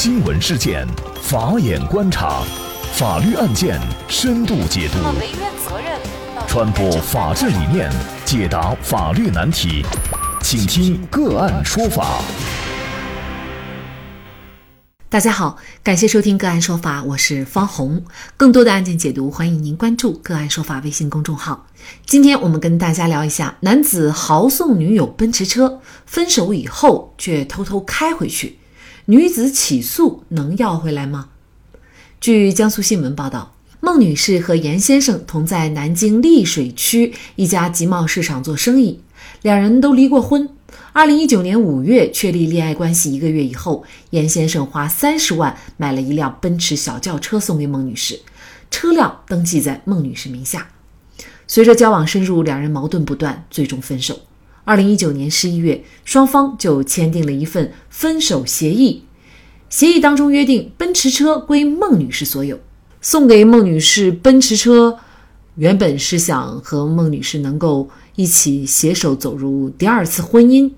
新闻事件，法眼观察，法律案件深度解读，传播法治理念，解答法律难题，请听个案说法。大家好，感谢收听个案说法，我是方红。更多的案件解读，欢迎您关注个案说法微信公众号。今天我们跟大家聊一下，男子豪送女友奔驰车，分手以后却偷偷开回去，女子起诉能要回来吗？据江苏新闻报道，孟女士和严先生同在南京溧水区一家集贸市场做生意，两人都离过婚。二零一九年五月确立恋爱关系一个月以后，严先生花三十万买了一辆奔驰小轿车送给孟女士，车辆登记在孟女士名下。随着交往深入，两人矛盾不断，最终分手。二零一九年十一月，双方就签订了一份分手协议，协议当中约定奔驰车归孟女士所有，送给孟女士奔驰车，原本是想和孟女士能够。一起携手走入第二次婚姻，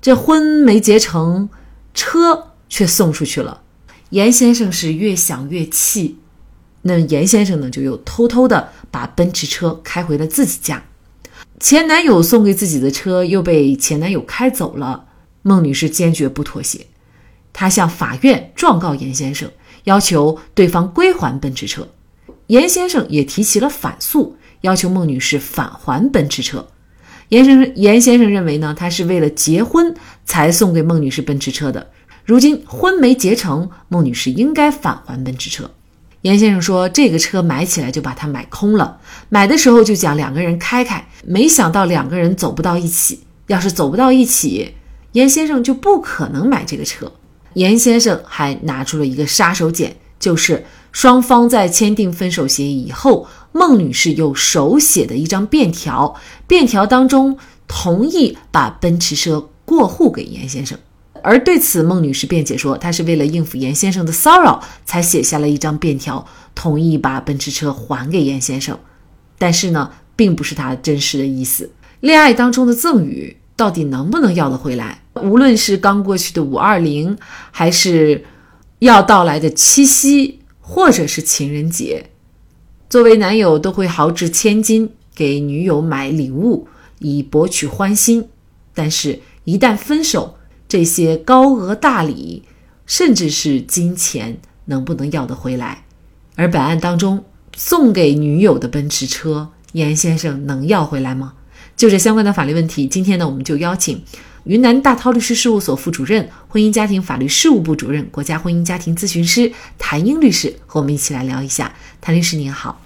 这婚没结成，车却送出去了。严先生是越想越气，那严先生呢就又偷偷的把奔驰车开回了自己家。前男友送给自己的车又被前男友开走了，孟女士坚决不妥协，她向法院状告严先生，要求对方归还奔驰车。严先生也提起了反诉，要求孟女士返还奔驰车。严先生，严先生认为呢，他是为了结婚才送给孟女士奔驰车的。如今婚没结成，孟女士应该返还奔驰车。严先生说，这个车买起来就把它买空了，买的时候就讲两个人开开，没想到两个人走不到一起。要是走不到一起，严先生就不可能买这个车。严先生还拿出了一个杀手锏，就是双方在签订分手协议以后。孟女士有手写的一张便条，便条当中同意把奔驰车过户给严先生，而对此孟女士辩解说，她是为了应付严先生的骚扰才写下了一张便条，同意把奔驰车还给严先生，但是呢，并不是她真实的意思。恋爱当中的赠与到底能不能要得回来？无论是刚过去的五二零，还是要到来的七夕，或者是情人节。作为男友，都会豪掷千金给女友买礼物，以博取欢心。但是，一旦分手，这些高额大礼，甚至是金钱，能不能要得回来？而本案当中，送给女友的奔驰车，严先生能要回来吗？就这相关的法律问题，今天呢，我们就邀请云南大韬律师事务所副主任、婚姻家庭法律事务部主任、国家婚姻家庭咨询师谭英律师和我们一起来聊一下。谭律师您好，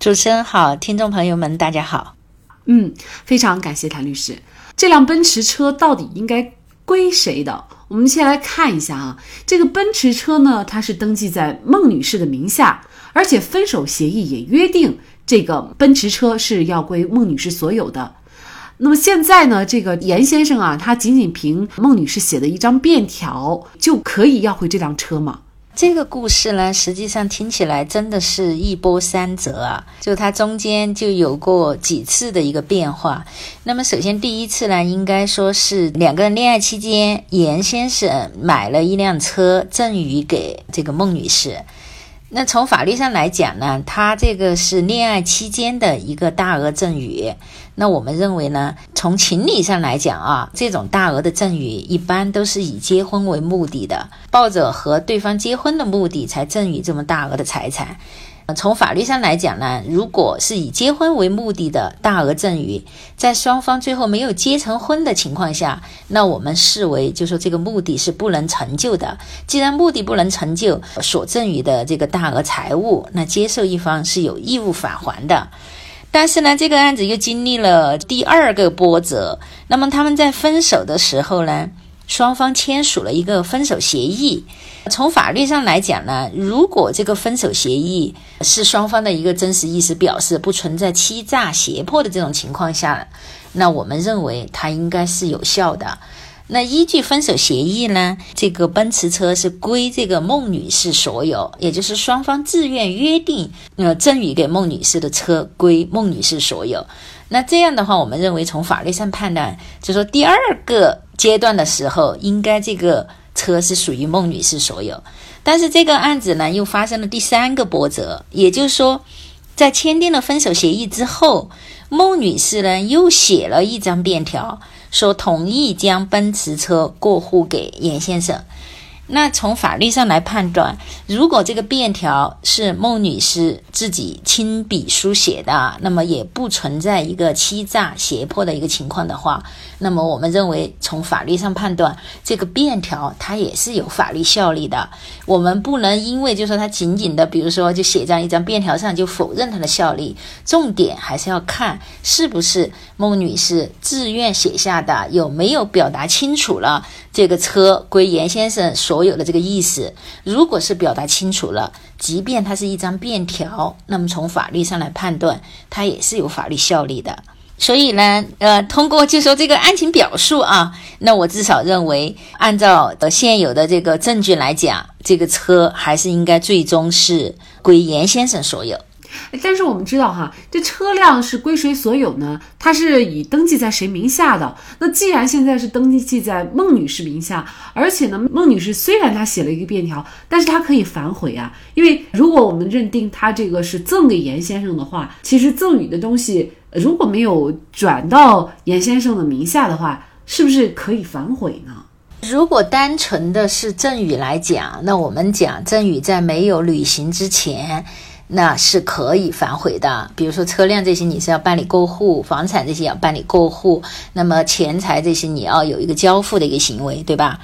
主持人好，听众朋友们大家好。嗯，非常感谢谭律师。这辆奔驰车到底应该归谁的？我们先来看一下啊，这个奔驰车呢，它是登记在孟女士的名下，而且分手协议也约定。这个奔驰车是要归孟女士所有的。那么现在呢，这个严先生啊，他仅仅凭孟女士写的一张便条就可以要回这辆车吗？这个故事呢，实际上听起来真的是一波三折啊！就它中间就有过几次的一个变化。那么首先第一次呢，应该说是两个人恋爱期间，严先生买了一辆车赠予给这个孟女士。那从法律上来讲呢，他这个是恋爱期间的一个大额赠与。那我们认为呢，从情理上来讲啊，这种大额的赠与一般都是以结婚为目的的，抱着和对方结婚的目的才赠与这么大额的财产。从法律上来讲呢，如果是以结婚为目的的大额赠与，在双方最后没有结成婚的情况下，那我们视为就说这个目的是不能成就的。既然目的不能成就，所赠与的这个大额财物，那接受一方是有义务返还的。但是呢，这个案子又经历了第二个波折。那么他们在分手的时候呢？双方签署了一个分手协议。从法律上来讲呢，如果这个分手协议是双方的一个真实意思表示，不存在欺诈、胁迫的这种情况下，那我们认为它应该是有效的。那依据分手协议呢，这个奔驰车是归这个孟女士所有，也就是双方自愿约定，呃，赠与给孟女士的车归孟女士所有。那这样的话，我们认为从法律上判断，就说第二个。阶段的时候，应该这个车是属于孟女士所有。但是这个案子呢，又发生了第三个波折，也就是说，在签订了分手协议之后，孟女士呢又写了一张便条，说同意将奔驰车过户给严先生。那从法律上来判断，如果这个便条是孟女士自己亲笔书写的，那么也不存在一个欺诈胁迫的一个情况的话，那么我们认为从法律上判断，这个便条它也是有法律效力的。我们不能因为就说它仅仅的，比如说就写在一张便条上就否认它的效力。重点还是要看是不是孟女士自愿写下的，有没有表达清楚了这个车归严先生所。所有的这个意思，如果是表达清楚了，即便它是一张便条，那么从法律上来判断，它也是有法律效力的。所以呢，呃，通过就说这个案情表述啊，那我至少认为，按照呃现有的这个证据来讲，这个车还是应该最终是归严先生所有。但是我们知道哈，这车辆是归谁所有呢？它是以登记在谁名下的？那既然现在是登记在孟女士名下，而且呢，孟女士虽然她写了一个便条，但是她可以反悔啊。因为如果我们认定她这个是赠给严先生的话，其实赠与的东西如果没有转到严先生的名下的话，是不是可以反悔呢？如果单纯的是赠与来讲，那我们讲赠与在没有履行之前。那是可以反悔的，比如说车辆这些你是要办理过户，房产这些要办理过户，那么钱财这些你要有一个交付的一个行为，对吧？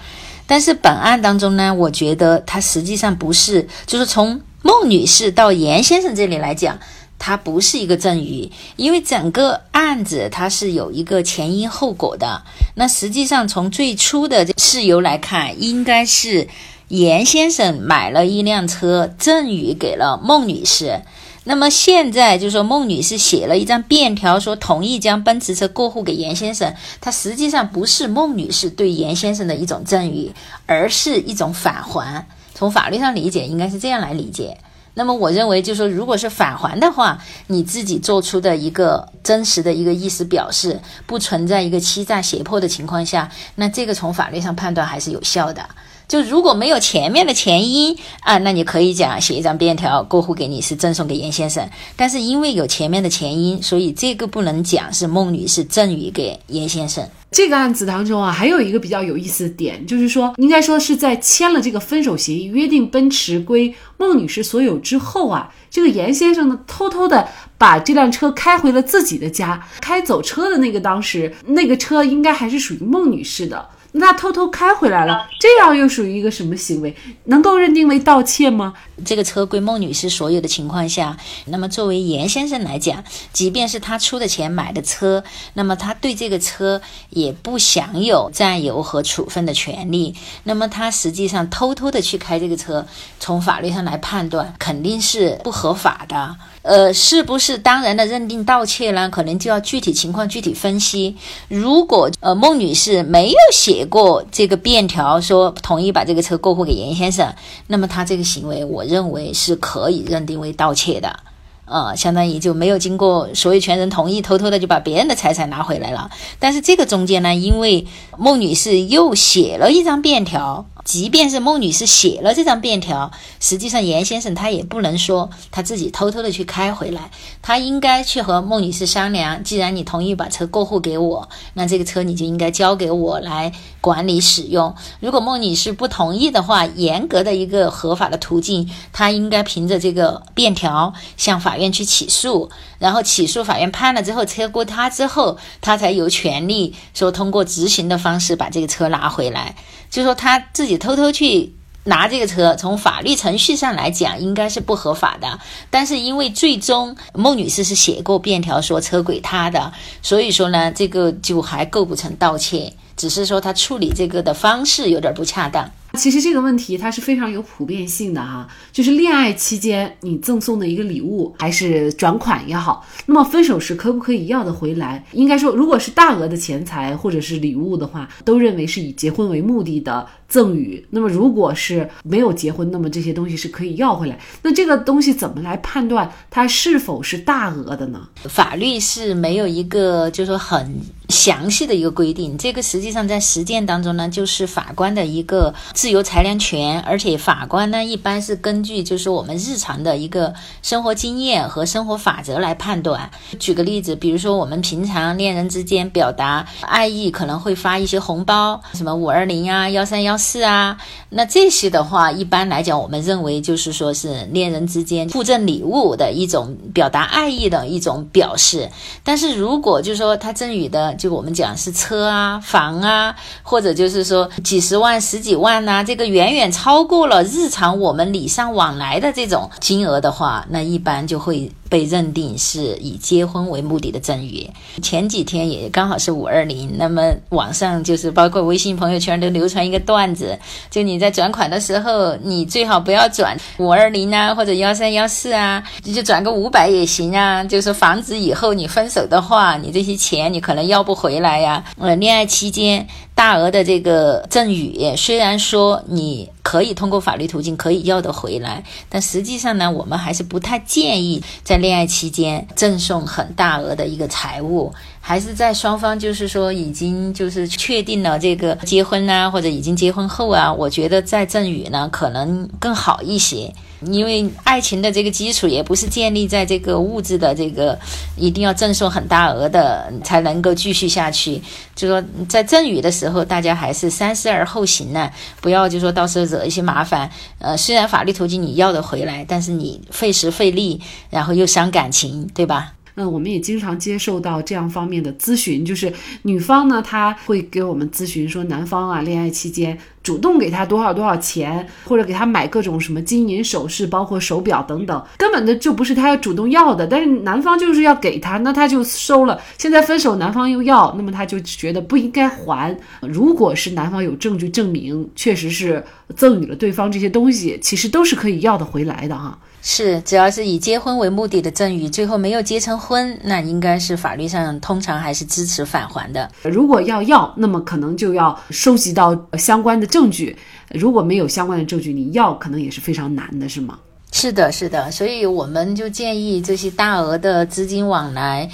但是本案当中呢，我觉得它实际上不是，就是从孟女士到严先生这里来讲，它不是一个赠与，因为整个案子它是有一个前因后果的。那实际上从最初的事由来看，应该是。严先生买了一辆车赠与给了孟女士，那么现在就说孟女士写了一张便条，说同意将奔驰车过户给严先生。它实际上不是孟女士对严先生的一种赠与，而是一种返还。从法律上理解，应该是这样来理解。那么我认为，就说如果是返还的话，你自己做出的一个真实的一个意思表示，不存在一个欺诈胁迫的情况下，那这个从法律上判断还是有效的。就如果没有前面的前因啊，那你可以讲写一张便条过户给你，是赠送给严先生。但是因为有前面的前因，所以这个不能讲是孟女士赠与给严先生。这个案子当中啊，还有一个比较有意思的点，就是说，应该说是在签了这个分手协议，约定奔驰归孟女士所有之后啊，这个严先生呢，偷偷的把这辆车开回了自己的家，开走车的那个当时那个车应该还是属于孟女士的。那偷偷开回来了，这样又属于一个什么行为？能够认定为盗窃吗？这个车归孟女士所有的情况下，那么作为严先生来讲，即便是他出的钱买的车，那么他对这个车也不享有占有和处分的权利。那么他实际上偷偷的去开这个车，从法律上来判断，肯定是不合法的。呃，是不是当然的认定盗窃呢？可能就要具体情况具体分析。如果呃孟女士没有写写过这个便条，说同意把这个车过户给严先生，那么他这个行为，我认为是可以认定为盗窃的。呃，相当于就没有经过所有权人同意，偷偷的就把别人的财产拿回来了。但是这个中间呢，因为孟女士又写了一张便条。即便是孟女士写了这张便条，实际上严先生他也不能说他自己偷偷的去开回来，他应该去和孟女士商量。既然你同意把车过户给我，那这个车你就应该交给我来管理使用。如果孟女士不同意的话，严格的一个合法的途径，他应该凭着这个便条向法院去起诉，然后起诉法院判了之后，车归他之后，他才有权利说通过执行的方式把这个车拿回来。就说他自己偷偷去拿这个车，从法律程序上来讲应该是不合法的。但是因为最终孟女士是写过便条说车归她的，所以说呢，这个就还构不成盗窃，只是说他处理这个的方式有点不恰当。其实这个问题它是非常有普遍性的哈，就是恋爱期间你赠送的一个礼物还是转款也好，那么分手时可不可以要得回来？应该说，如果是大额的钱财或者是礼物的话，都认为是以结婚为目的的赠与。那么如果是没有结婚，那么这些东西是可以要回来。那这个东西怎么来判断它是否是大额的呢？法律是没有一个就是说很。详细的一个规定，这个实际上在实践当中呢，就是法官的一个自由裁量权，而且法官呢一般是根据就是我们日常的一个生活经验和生活法则来判断。举个例子，比如说我们平常恋人之间表达爱意，可能会发一些红包，什么五二零啊、幺三幺是啊，那这些的话，一般来讲，我们认为就是说是恋人之间互赠礼物的一种表达爱意的一种表示。但是如果就是说他赠予的就我们讲是车啊、房啊，或者就是说几十万、十几万呐，这个远远超过了日常我们礼尚往来的这种金额的话，那一般就会。被认定是以结婚为目的的赠与。前几天也刚好是五二零，那么网上就是包括微信朋友圈都流传一个段子，就你在转款的时候，你最好不要转五二零啊，或者幺三幺四啊，你就转个五百也行啊，就是防止以后你分手的话，你这些钱你可能要不回来呀。呃，恋爱期间。大额的这个赠与，虽然说你可以通过法律途径可以要得回来，但实际上呢，我们还是不太建议在恋爱期间赠送很大额的一个财物，还是在双方就是说已经就是确定了这个结婚啊，或者已经结婚后啊，我觉得再赠与呢可能更好一些。因为爱情的这个基础也不是建立在这个物质的这个一定要赠送很大额的才能够继续下去。就说在赠与的时候，大家还是三思而后行呢，不要就说到时候惹一些麻烦。呃，虽然法律途径你要得回来，但是你费时费力，然后又伤感情，对吧？那我们也经常接受到这样方面的咨询，就是女方呢，她会给我们咨询说，男方啊，恋爱期间主动给他多少多少钱，或者给他买各种什么金银首饰，包括手表等等，根本的就不是他要主动要的，但是男方就是要给他，那他就收了。现在分手，男方又要，那么他就觉得不应该还。如果是男方有证据证明确实是赠予了对方这些东西，其实都是可以要得回来的哈。是，只要是以结婚为目的的赠与，最后没有结成婚，那应该是法律上通常还是支持返还的。如果要要，那么可能就要收集到相关的证证据。如果没有相关的证据，你要可能也是非常难的，是吗？是的，是的。所以我们就建议这些大额的资金往来。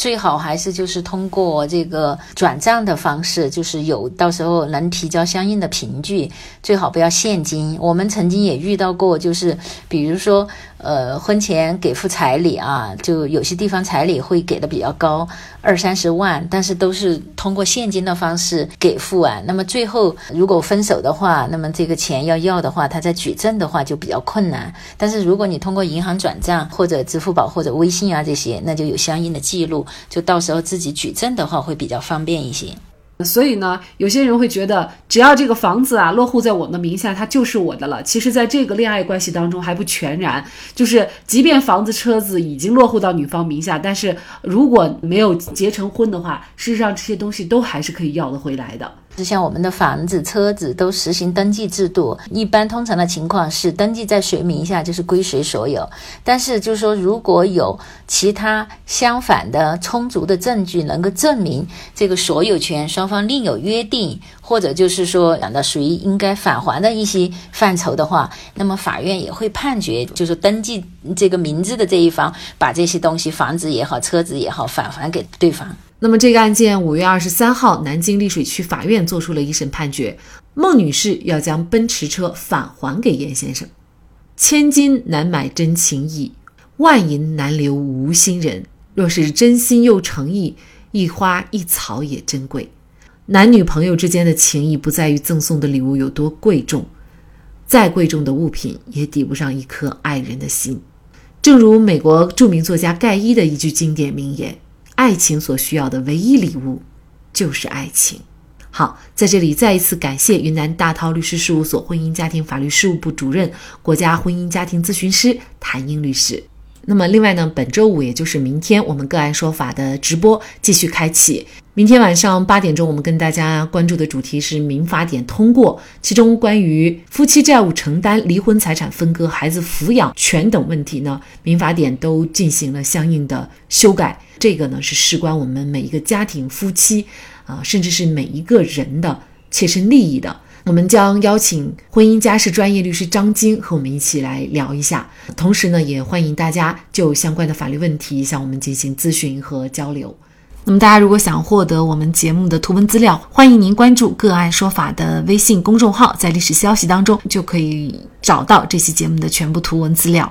最好还是就是通过这个转账的方式，就是有到时候能提交相应的凭据，最好不要现金。我们曾经也遇到过，就是比如说。呃，婚前给付彩礼啊，就有些地方彩礼会给的比较高，二三十万，但是都是通过现金的方式给付啊。那么最后如果分手的话，那么这个钱要要的话，他再举证的话就比较困难。但是如果你通过银行转账或者支付宝或者微信啊这些，那就有相应的记录，就到时候自己举证的话会比较方便一些。所以呢，有些人会觉得，只要这个房子啊落户在我的名下，它就是我的了。其实，在这个恋爱关系当中还不全然，就是即便房子、车子已经落户到女方名下，但是如果没有结成婚的话，事实上这些东西都还是可以要得回来的。像我们的房子、车子都实行登记制度，一般通常的情况是登记在谁名下就是归谁所有。但是就是说，如果有其他相反的充足的证据能够证明这个所有权双方另有约定，或者就是说讲的属于应该返还的一些范畴的话，那么法院也会判决，就是登记这个名字的这一方把这些东西，房子也好、车子也好返还给对方。那么这个案件五月二十三号，南京溧水区法院作出了一审判决，孟女士要将奔驰车返还给严先生。千金难买真情意，万银难留无心人。若是真心又诚意，一花一草也珍贵。男女朋友之间的情谊，不在于赠送的礼物有多贵重，再贵重的物品也抵不上一颗爱人的心。正如美国著名作家盖伊的一句经典名言。爱情所需要的唯一礼物，就是爱情。好，在这里再一次感谢云南大韬律师事务所婚姻家庭法律事务部主任、国家婚姻家庭咨询师谭英律师。那么，另外呢，本周五也就是明天，我们个案说法的直播继续开启。明天晚上八点钟，我们跟大家关注的主题是民法典通过，其中关于夫妻债务承担、离婚财产分割、孩子抚养权等问题呢，民法典都进行了相应的修改。这个呢是事关我们每一个家庭、夫妻啊，甚至是每一个人的切身利益的。我们将邀请婚姻家事专业律师张晶和我们一起来聊一下。同时呢，也欢迎大家就相关的法律问题向我们进行咨询和交流。那么，大家如果想获得我们节目的图文资料，欢迎您关注“个案说法”的微信公众号，在历史消息当中就可以找到这期节目的全部图文资料。